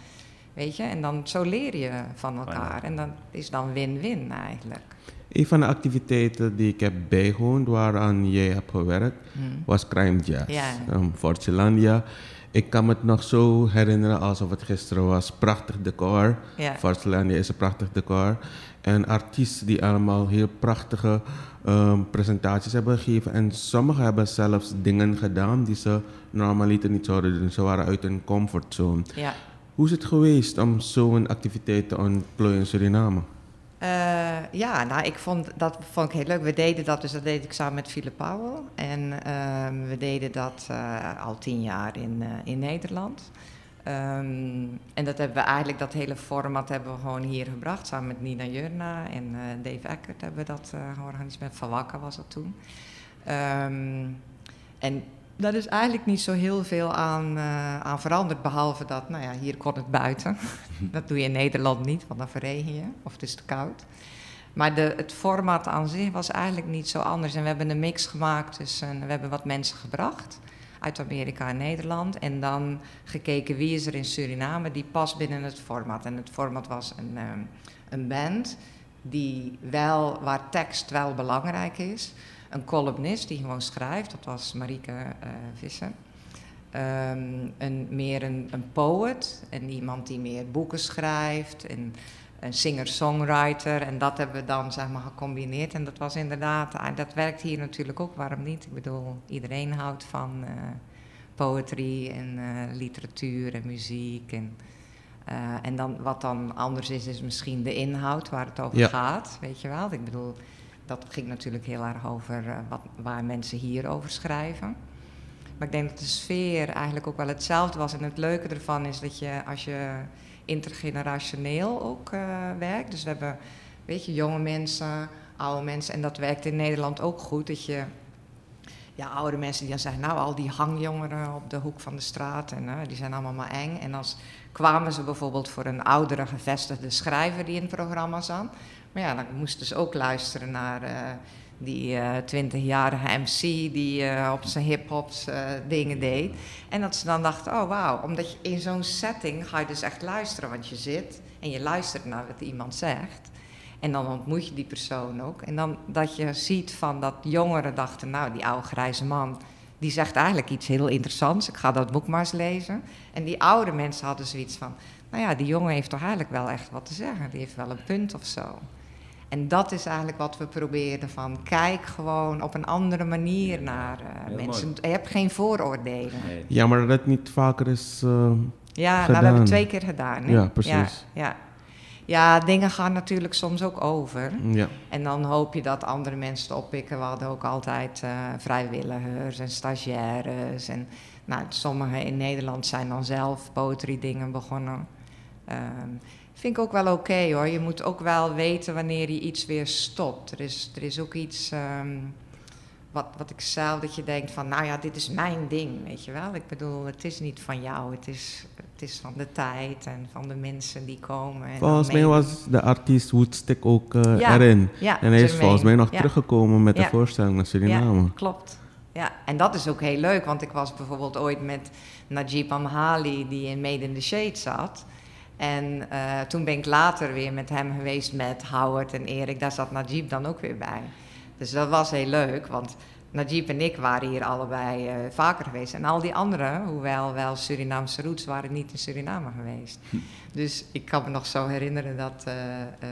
weet je, en dan zo leer je van elkaar. En dat is dan win-win eigenlijk. Een van de activiteiten die ik heb bijgewoond waaraan jij hebt gewerkt, was Crime Jazz. Hmm. Ja. Um. Ik kan me het nog zo herinneren alsof het gisteren was. Prachtig decor. Ja. Fort Zeelandia is een prachtig decor. En artiesten die allemaal heel prachtige ehm, presentaties hebben gegeven. En sommigen hebben zelfs dingen gedaan die ze normaliter niet zouden doen. Ze waren uit hun comfortzone. Ja. Hoe is het geweest om zo'n activiteit te ontplooien in Suriname? Eh, ja, nou, ik vond, dat vond ik heel leuk. We deden dat, dus dat deed ik samen met Philip Powell. En ehm, we deden dat eh, al tien jaar in, eh, in Nederland. Ehm, en dat hebben we eigenlijk, dat hele format hebben we gewoon hier gebracht. Samen met Nina Jurna en Dave Eckert hebben we dat georganiseerd. Van Wakker was dat toen. Ehm, en daar is eigenlijk niet zo heel veel aan, eh, aan veranderd. Behalve dat, nou ja, hier kon het buiten. dat doe je in Nederland niet, want dan verregen je of het is te koud. Maar de, het format aan zich was eigenlijk niet zo anders. En we hebben een mix gemaakt, eh, we hebben wat mensen gebracht uit Amerika en Nederland. En dan gekeken wie is er in Suriname die past binnen het format. En het format was een, ehm, een band die wel, waar tekst wel belangrijk is. Een columnist die gewoon schrijft, dat was Marieke eh, Visser. Ehm, een, meer een, een poet en iemand die meer boeken schrijft. En een singer-songwriter. En dat hebben we dan zeg maar gecombineerd. En dat was inderdaad, ah, dat werkt hier natuurlijk ook, waarom niet? Ik bedoel, iedereen houdt van eh poetry en eh, literatuur en muziek. En, en dan, wat dan anders is, is misschien de inhoud waar het over Ja. gaat. Weet je wel? Ik bedoel, dat ging natuurlijk heel erg over eh, wat, waar mensen hier over schrijven. Maar ik denk dat de sfeer eigenlijk ook wel hetzelfde was. En het leuke ervan is dat je, als je intergenerationeel ook eh, werkt. Dus we hebben, weet je, jonge mensen, oude mensen. En dat werkt in Nederland ook goed. Dat je, ja, oude mensen die dan zeggen, nou, al die hangjongeren op de hoek van de straat. En eh, die zijn allemaal maar eng. En als kwamen ze bijvoorbeeld voor een oudere gevestigde schrijver die in het programma zat. Maar ja, dan moesten ze ook luisteren naar eh, die twintigjarige MC die eh, op zijn hip-hops eh, dingen deed. En dat ze dan dachten, oh wauw, omdat je in zo'n setting ga je dus echt luisteren. Want je zit en je luistert naar wat iemand zegt. En dan ontmoet je die persoon ook. En dan dat je ziet van dat jongeren dachten, nou die oude grijze man, die zegt eigenlijk iets heel interessants. Ik ga dat boek maar eens lezen. En die oude mensen hadden zoiets van, nou ja, die jongen heeft toch eigenlijk wel echt wat te zeggen. Die heeft wel een punt of zo. En dat is eigenlijk wat we probeerden van, kijk gewoon op een andere manier naar eh, mensen. mooi. Je hebt geen vooroordelen. Nee. Jammer dat het niet vaker is. eh, Ja, nou, we hebben het twee keer gedaan. Hè? Ja, precies. Ja, ja. ja, dingen gaan natuurlijk soms ook over. ja. En dan hoop je dat andere mensen het oppikken. We hadden ook altijd eh, vrijwilligers en stagiaires. En nou, sommigen in Nederland zijn dan zelf poetry dingen begonnen. Ehm vind ik ook wel oké hoor. Je moet ook wel weten wanneer je iets weer stopt. Er is, er is ook iets ehm, wat, wat ik zelf, dat je denkt van, nou ja, dit is mijn ding, weet je wel. Ik bedoel, het is niet van jou. Het is, het is van de tijd en van de mensen die komen. En Volgens mij was de artiest Woodstick ook eh, Ja, erin. Ja, En hij is volgens mij nog Ja. teruggekomen met de voorstelling naar Suriname. Ja, klopt. Ja, en dat is ook heel leuk, want ik was bijvoorbeeld ooit met Najib Amhali, die in Made in the Shade zat. En eh, toen ben ik later weer met hem geweest, met Howard en Erik. Daar zat Najib dan ook weer bij. Dus dat was heel leuk, want Najib en ik waren hier allebei eh, vaker geweest. En al die anderen, hoewel wel Surinaamse roots, waren niet in Suriname geweest. Dus ik kan me nog zo herinneren dat eh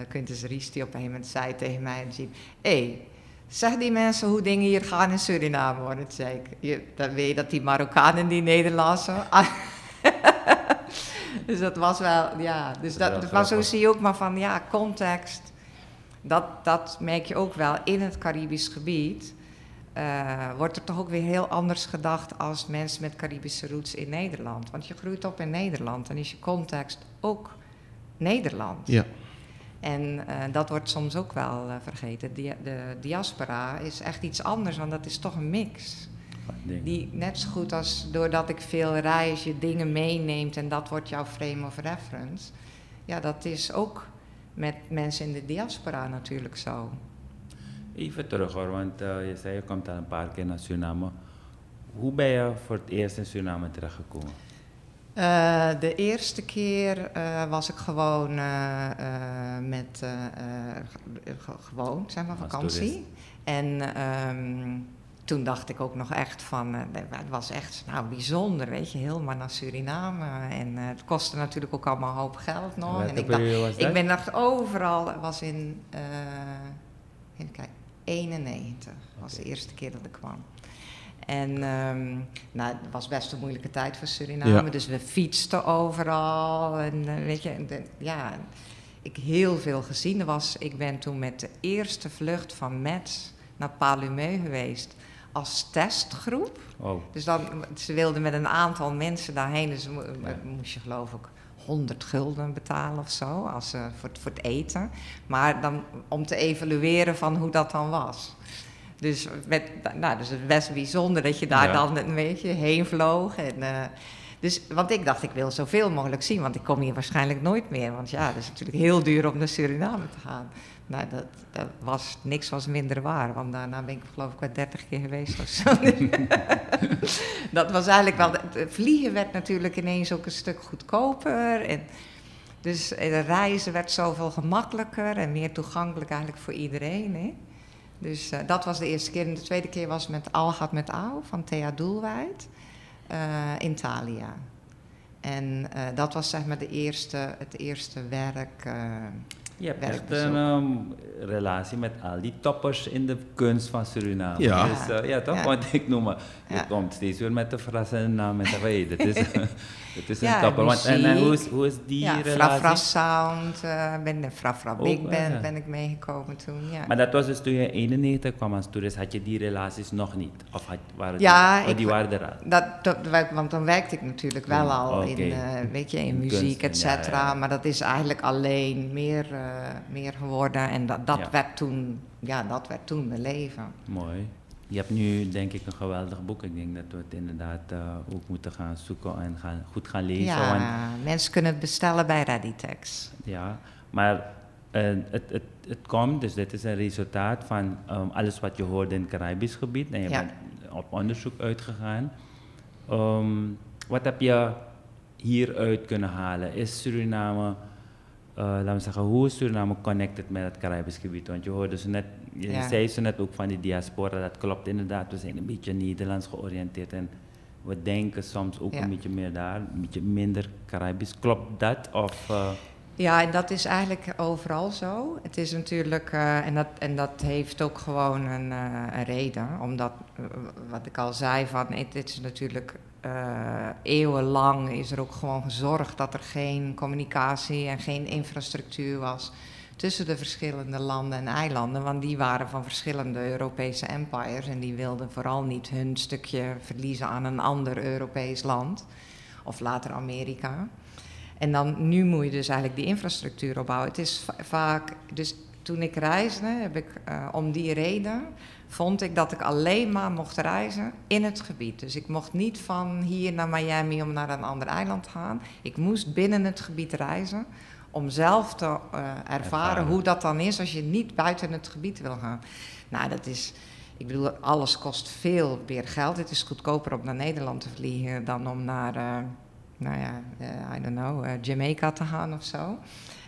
Quintus Ries die op een gegeven moment zei tegen mij, Najib... Hé, zeg die mensen hoe dingen hier gaan in Suriname, hoor. Ik. Je, dan weet je dat die Marokkanen, die Nederlandse... dus dat was wel, ja. Dus dat, maar zo zie je ook maar van, ja, context. Dat, dat merk je ook wel in het Caribisch gebied. eh, wordt er toch ook weer heel anders gedacht als mensen met Caribische roots in Nederland. Want je groeit op in Nederland en is je context ook Nederland. Ja. En eh, dat wordt soms ook wel eh, vergeten. Di- de diaspora is echt iets anders, want dat is toch een mix. Die net zo goed als doordat ik veel reis, je dingen meeneemt en dat wordt jouw frame of reference. Ja, dat is ook met mensen in de diaspora natuurlijk zo. Even terug hoor, want eh, je zei je komt al een paar keer naar Suriname. Hoe ben je voor het eerst in Suriname terechtgekomen? Eh, de eerste keer eh, was ik gewoon met ge- gewoon, zeg maar, vakantie. En ehm, toen dacht ik ook nog echt van, eh, het was echt nou, bijzonder, weet je, helemaal naar Suriname. En eh, het kostte natuurlijk ook allemaal een hoop geld nog. En ik dacht, ik ben echt overal, het was in, eh even kijken, 91 was de eerste keer dat ik kwam. En ehm, nou, het was best een moeilijke tijd voor Suriname, Ja. dus we fietsten overal. En weet je, de- ja, ik heel veel gezien. Was, ik ben toen met de eerste vlucht van Metz naar Palumeu geweest als testgroep. Oh, Dus dan, ze wilden met een aantal mensen daarheen, dus mo- Ja. moest je geloof ik 100 gulden betalen of zo als, eh, voor, het- voor het eten. Maar dan om te evalueren van hoe dat dan was. Dus, met, nou, dus het is best bijzonder dat je daar Ja. dan een beetje heen vloog. En, eh, dus, want ik dacht, ik wil zoveel mogelijk zien, want ik kom hier waarschijnlijk nooit meer. Want ja, het is natuurlijk heel duur om naar Suriname te gaan. Nou, dat, dat was, niks was minder waar, want daarna ben ik geloof ik wel 30 keer geweest of zo. dat was eigenlijk wel, het vliegen werd natuurlijk ineens ook een stuk goedkoper. En dus de reizen werd zoveel gemakkelijker en meer toegankelijk eigenlijk voor iedereen. Hè? Dus eh, dat was de eerste keer. En de tweede keer was met Al gaat met Au van Thea Doelwijd eh, in Thalia. En eh, dat was zeg maar de eerste, het eerste werk. Je hebt echt een ehm, relatie met al die toppers in de kunst van Suriname. Ja. Dus, eh, ja, toch? Ja. Want ik noem maar, je Ja. komt steeds weer met de verrassende naam van, hey, dit is, dit is een Ja, topper. Want, en, en muziek. hoe, is, hoe is die ja, relatie? Frafra Sound, eh ben de Frafra Ook Big Band ja. ben ik meegekomen toen. Ja. Maar dat was dus toen je in 91 kwam als toerist, had je die relaties nog niet? Of had, waren Ja, die, ik- die waren er al? Dat, dat, want dan werkte ik natuurlijk wel al Oké. in, eh, weet je, in In muziek, et cetera. Maar dat is eigenlijk alleen meer, eh, meer geworden. En dat, dat, werd toen, ja, dat werd toen mijn leven. Mooi. Je hebt nu denk ik een geweldig boek. Ik denk dat we het inderdaad eh, ook moeten gaan zoeken en gaan, goed gaan lezen. ja, Want, mensen kunnen het bestellen bij Readytex. ja, maar eh, het, het, het komt, dus dit is een resultaat van ehm, alles wat je hoorde in het Caribisch gebied. En je Ja. bent op onderzoek uitgegaan. Ehm, wat heb je hieruit kunnen halen? Is Suriname, eh, laten we zeggen, hoe is Suriname connected met het Caribisch gebied? Want je hoorde ze net, je Ja. zei ze net ook van die diaspora, dat klopt inderdaad. We zijn een beetje Nederlands georiënteerd en we denken soms ook Ja. een beetje meer daar, een beetje minder Caribisch. Klopt dat? Of, eh, Ja, en dat is eigenlijk overal zo. Het is natuurlijk, eh, en, dat, en dat heeft ook gewoon een, eh, een reden. Omdat, wat ik al zei, van, het, is natuurlijk eeuwenlang is er ook gewoon gezorgd dat er geen communicatie en geen infrastructuur was tussen de verschillende landen en eilanden. Want die waren van verschillende Europese empires en die wilden vooral niet hun stukje verliezen aan een ander Europees land. Of later Amerika. En dan nu moet je dus eigenlijk die infrastructuur opbouwen. Het is va- vaak, dus toen ik reisde, heb ik eh, om die reden vond ik dat ik alleen maar mocht reizen in het gebied. Dus ik mocht niet van hier naar Miami om naar een ander eiland te gaan. Ik moest binnen het gebied reizen om zelf te eh, ervaren, Ervaren. hoe dat dan is als je niet buiten het gebied wil gaan. Nou, dat is, ik bedoel, alles kost veel meer geld. Het is goedkoper om naar Nederland te vliegen dan om naar, eh, nou ja, eh, I don't know, Jamaica te gaan of zo.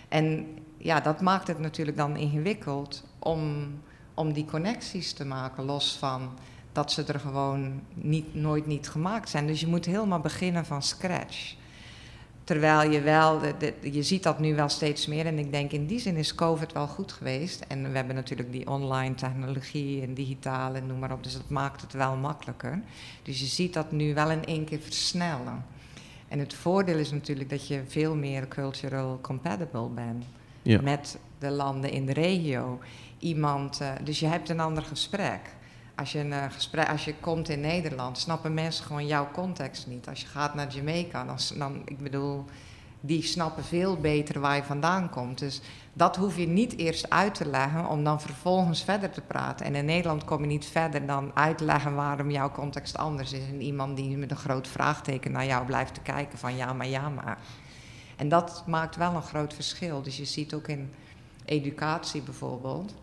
En ja, dat maakt het natuurlijk dan ingewikkeld om, om die connecties te maken, los van dat ze er gewoon niet, nooit niet gemaakt zijn. Dus je moet helemaal beginnen van scratch. Terwijl je wel, de, de- je ziet dat nu wel steeds meer. En ik denk in die zin is COVID wel goed geweest. En we hebben natuurlijk die online technologie en digitaal en noem maar op. Dus dat maakt het wel makkelijker. Dus je ziet dat nu wel in één keer versnellen. En het voordeel is natuurlijk dat je veel meer cultural compatible bent Ja. met de landen in de regio. Iemand, eh, dus je hebt een ander gesprek. Als je, een, eh, gesprek. als je komt in Nederland, snappen mensen gewoon jouw context niet. Als je gaat naar Jamaica, dan, dan ik bedoel, die snappen veel beter waar je vandaan komt. Dus dat hoef je niet eerst uit te leggen om dan vervolgens verder te praten. En in Nederland kom je niet verder dan uitleggen waarom jouw context anders is. En iemand die met een groot vraagteken naar jou blijft te kijken van ja, maar ja, maar. En dat maakt wel een groot verschil. Dus je ziet ook in educatie bijvoorbeeld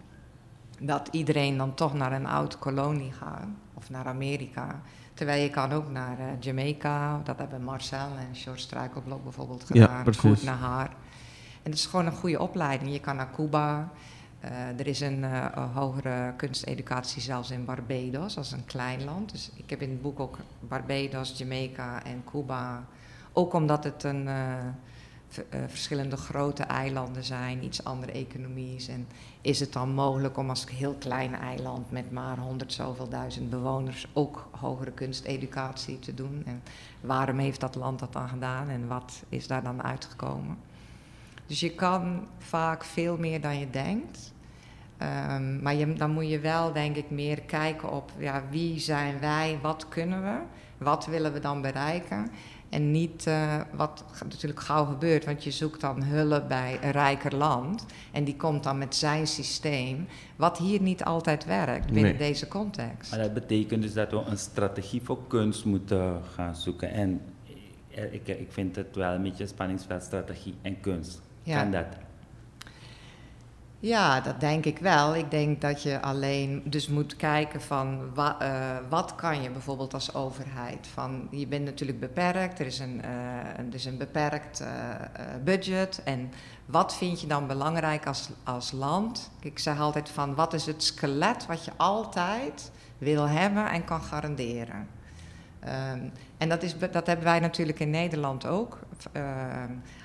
dat iedereen dan toch naar een oude kolonie gaat of naar Amerika. Terwijl je kan ook naar uh, Jamaica, dat hebben Marcel en George Struikelblok bijvoorbeeld gedaan, ja, goed naar haar. En het is gewoon een goede opleiding. Je kan naar Cuba. Uh, er is een uh, hogere kunsteducatie zelfs in Barbados, als een klein land. Dus ik heb in het boek ook Barbados, Jamaica en Cuba. Ook omdat het een verschillende grote eilanden zijn, iets andere economies. En is het dan mogelijk om als heel klein eiland met maar honderd zoveel duizend bewoners ook hogere kunsteducatie te doen? En waarom heeft dat land dat dan gedaan en wat is daar dan uitgekomen? Dus je kan vaak veel meer dan je denkt. Um, maar dan moet je wel, denk ik, meer kijken op ja, wie zijn wij, wat kunnen we, wat willen we dan bereiken. En niet uh, wat natuurlijk gauw gebeurt, want je zoekt dan hulp bij een rijker land. En die komt dan met zijn systeem, wat hier niet altijd werkt binnen nee. deze context. Maar dat betekent dus dat we een strategie voor kunst moeten gaan zoeken. En ik, ik vind het wel een beetje een spanningsveld, strategie en kunst. Ja. Kan dat? Ja, dat denk ik wel. Ik denk dat je alleen dus moet kijken van uh, wat kan je bijvoorbeeld als overheid. Van, je bent natuurlijk beperkt, er is een, uh, een beperkt uh, budget. En wat vind je dan belangrijk als, als land? Ik zeg altijd van wat is het skelet wat je altijd wil hebben en kan garanderen. Um, en dat, is, dat hebben wij natuurlijk in Nederland ook.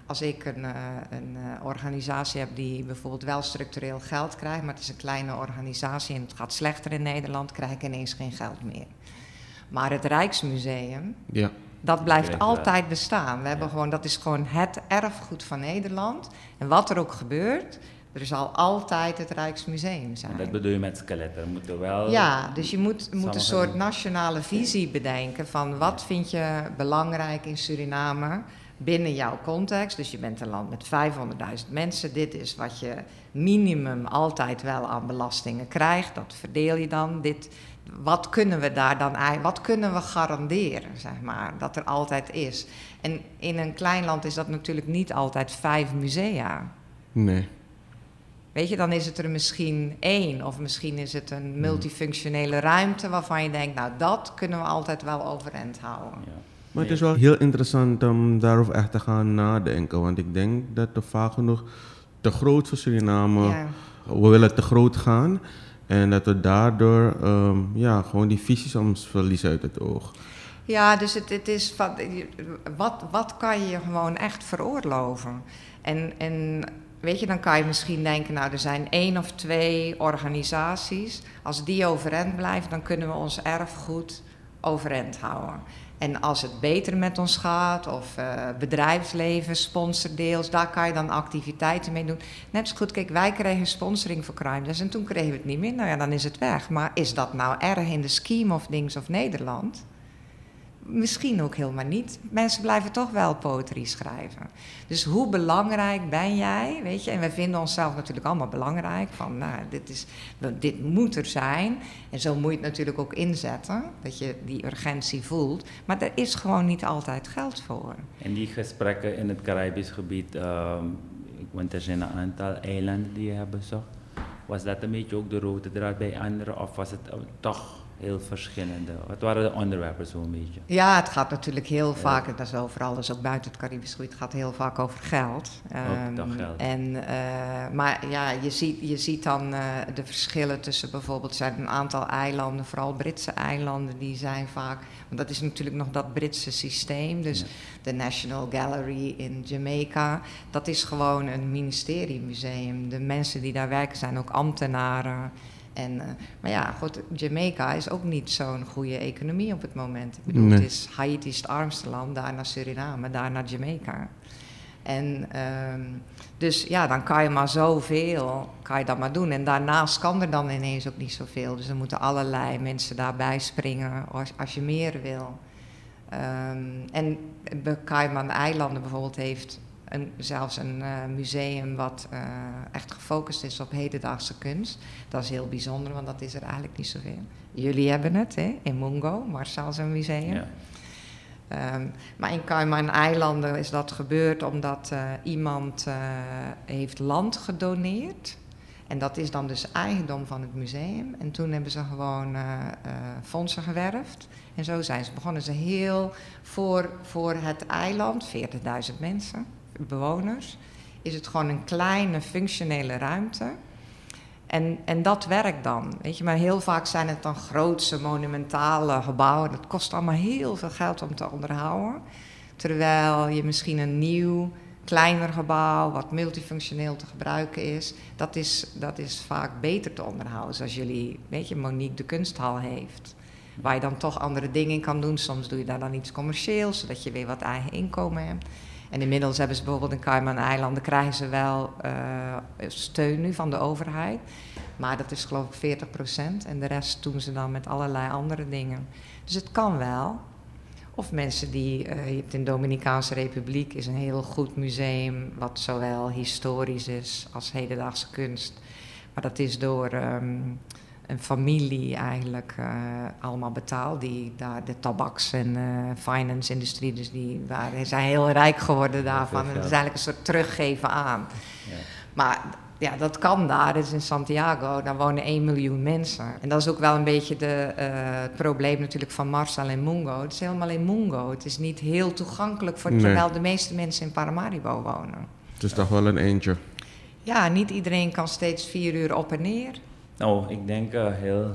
Als ik een, uh, een uh, organisatie heb die bijvoorbeeld wel structureel geld krijgt, maar het is een kleine organisatie en het gaat slechter in Nederland, krijg ik ineens geen geld meer. Maar het Rijksmuseum, ja. dat blijft altijd bestaan. We hebben ja. gewoon, dat is gewoon het erfgoed van Nederland. En wat er ook gebeurt, er zal altijd het Rijksmuseum zijn. En dat bedoel je met skeletten? Er moeten wel. Ja, dus je moet, moet een soort nationale visie bedenken van wat vind je belangrijk in Suriname binnen jouw context. Dus je bent een land met 500.000 mensen. Dit is wat je minimum altijd wel aan belastingen krijgt. Dat verdeel je dan. Dit, wat kunnen we daar dan wat kunnen we garanderen, zeg maar, dat er altijd is. En in een klein land is dat natuurlijk niet altijd vijf musea. Nee. Weet je, dan is het er misschien één, of misschien is het een multifunctionele ruimte waarvan je denkt, nou dat kunnen we altijd wel overeind houden. Ja. Maar het is wel heel interessant om daarover echt te gaan nadenken, want ik denk dat er vaak genoeg te groot voor Suriname, ja. we willen te groot gaan en dat we daardoor um, ja, gewoon die visies soms verliezen uit het oog. Ja, dus het, het is van, wat, wat kan je gewoon echt veroorloven? En, en weet je, dan kan je misschien denken, nou er zijn één of twee organisaties. Als die overeind blijven, dan kunnen we ons erfgoed overeind houden. En als het beter met ons gaat, of uh, bedrijfsleven, sponsordeels, daar kan je dan activiteiten mee doen. Net zo goed, kijk, wij kregen sponsoring voor Crime en toen kregen we het niet meer. Nou ja, dan is het weg. Maar is dat nou erg in de scheme of things of Nederland? Misschien ook helemaal niet. Mensen blijven toch wel poëtrie schrijven. Dus hoe belangrijk ben jij, weet je? En we vinden onszelf natuurlijk allemaal belangrijk. Van, nou, dit, is, dit moet er zijn. En zo moet je het natuurlijk ook inzetten, dat je die urgentie voelt. Maar er is gewoon niet altijd geld voor. En die gesprekken in het Caribisch gebied, want er zijn een aantal eilanden die je hebben bezocht. Was dat een beetje ook de rode draad bij anderen? Of was het toch heel verschillende. Wat waren de onderwerpen zo'n beetje? Ja, het gaat natuurlijk heel vaak, en dat is overal, dus ook buiten het Caribisch gebied, het gaat heel vaak over geld. Ook um, geld. En, uh, maar ja, je ziet, je ziet dan uh, de verschillen tussen bijvoorbeeld, zijn een aantal eilanden, vooral Britse eilanden, die zijn vaak, want dat is natuurlijk nog dat Britse systeem, dus ja. de National Gallery in Jamaica, dat is gewoon een ministeriemuseum. De mensen die daar werken zijn ook ambtenaren. En, uh, maar ja, goed, Jamaica is ook niet zo'n goede economie op het moment. Ik bedoel, nee. het is Haiti is het armste land, daarna Suriname, daarna Jamaica. En um, dus ja, dan kan je maar zoveel, kan je dat maar doen. En daarnaast kan er dan ineens ook niet zoveel. Dus er moeten allerlei mensen daarbij springen als, als je meer wil. Um, en de Cayman-eilanden bijvoorbeeld heeft een, zelfs een uh, museum wat uh, echt gefocust is op hedendaagse kunst. Dat is heel bijzonder, want dat is er eigenlijk niet zoveel. Jullie hebben het hè, in Mungo, Marcel's museum. Ja. Um, maar in Cayman-eilanden is dat gebeurd omdat uh, iemand heeft land gedoneerd. En dat is dan dus eigendom van het museum. En toen hebben ze gewoon fondsen gewerfd. En zo zijn ze begonnen. Ze heel voor, voor het eiland, 40.000 mensen bewoners, is het gewoon een kleine functionele ruimte. En, en dat werkt dan. Weet je, maar heel vaak zijn het dan grootse, monumentale gebouwen. Dat kost allemaal heel veel geld om te onderhouden. Terwijl je misschien een nieuw, kleiner gebouw, wat multifunctioneel te gebruiken is, dat is, dat is vaak beter te onderhouden. Zoals jullie, weet je, Monique de Kunsthal heeft. Waar je dan toch andere dingen in kan doen. Soms doe je daar dan iets commercieels, zodat je weer wat eigen inkomen hebt. En inmiddels hebben ze bijvoorbeeld in Cayman-eilanden krijgen ze wel uh, steun nu van de overheid. Maar dat is geloof ik 40 procent. En de rest doen ze dan met allerlei andere dingen. Dus het kan wel. Of mensen die, uh, je hebt in de Dominicaanse Republiek is een heel goed museum, wat zowel historisch is als hedendaagse kunst. Maar dat is door um, een familie eigenlijk uh, allemaal betaald. Die daar de tabaks- en uh, finance-industrie, dus die waren, zijn heel rijk geworden daarvan. En dat is eigenlijk een soort teruggeven aan. Ja. Maar ja, dat kan daar. Is in Santiago. Daar wonen 1 miljoen mensen. En dat is ook wel een beetje de, uh, het probleem natuurlijk van Marcel en Mungo. Het is helemaal in Mungo. Het is niet heel toegankelijk voor nee. terwijl de meeste mensen in Paramaribo wonen. Het is toch wel een eentje. Ja, niet iedereen kan steeds vier uur op en neer. Nou, ik denk een heel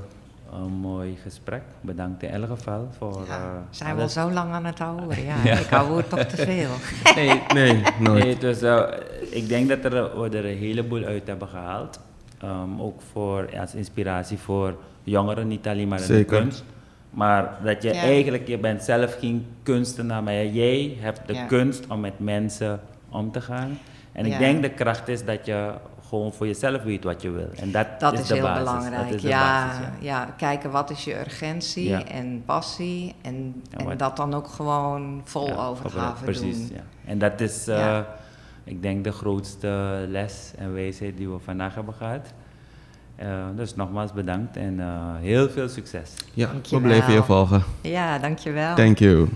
uh, mooi gesprek. Bedankt in elk geval voor. Ja, uh, zijn we al zo lang aan het houden? Ja, ja. ik hou het toch te veel. nee, nee, nooit. Nee, dus uh, ik denk dat er, we er een heleboel uit hebben gehaald. Um, ook voor, als inspiratie voor jongeren, niet alleen maar in de kunst. Maar dat je ja. eigenlijk, je bent zelf geen kunstenaar, maar jij hebt de ja. kunst om met mensen om te gaan. En ik denk de kracht is dat je gewoon voor jezelf weet wat je wil. En dat, dat is, is de heel basis. belangrijk. Dat is de ja, basis, ja. ja, kijken wat is je urgentie Ja. en passie. En, En dat dan ook gewoon vol Ja, overgave Precies, doen. ja. En dat is, eh, ik denk, de grootste les en wijsheid die we vandaag hebben gehad. Eh, dus nogmaals bedankt en eh, heel veel succes. Ja, we Dankjewel. blijven je volgen. Ja, dankjewel. Thank you.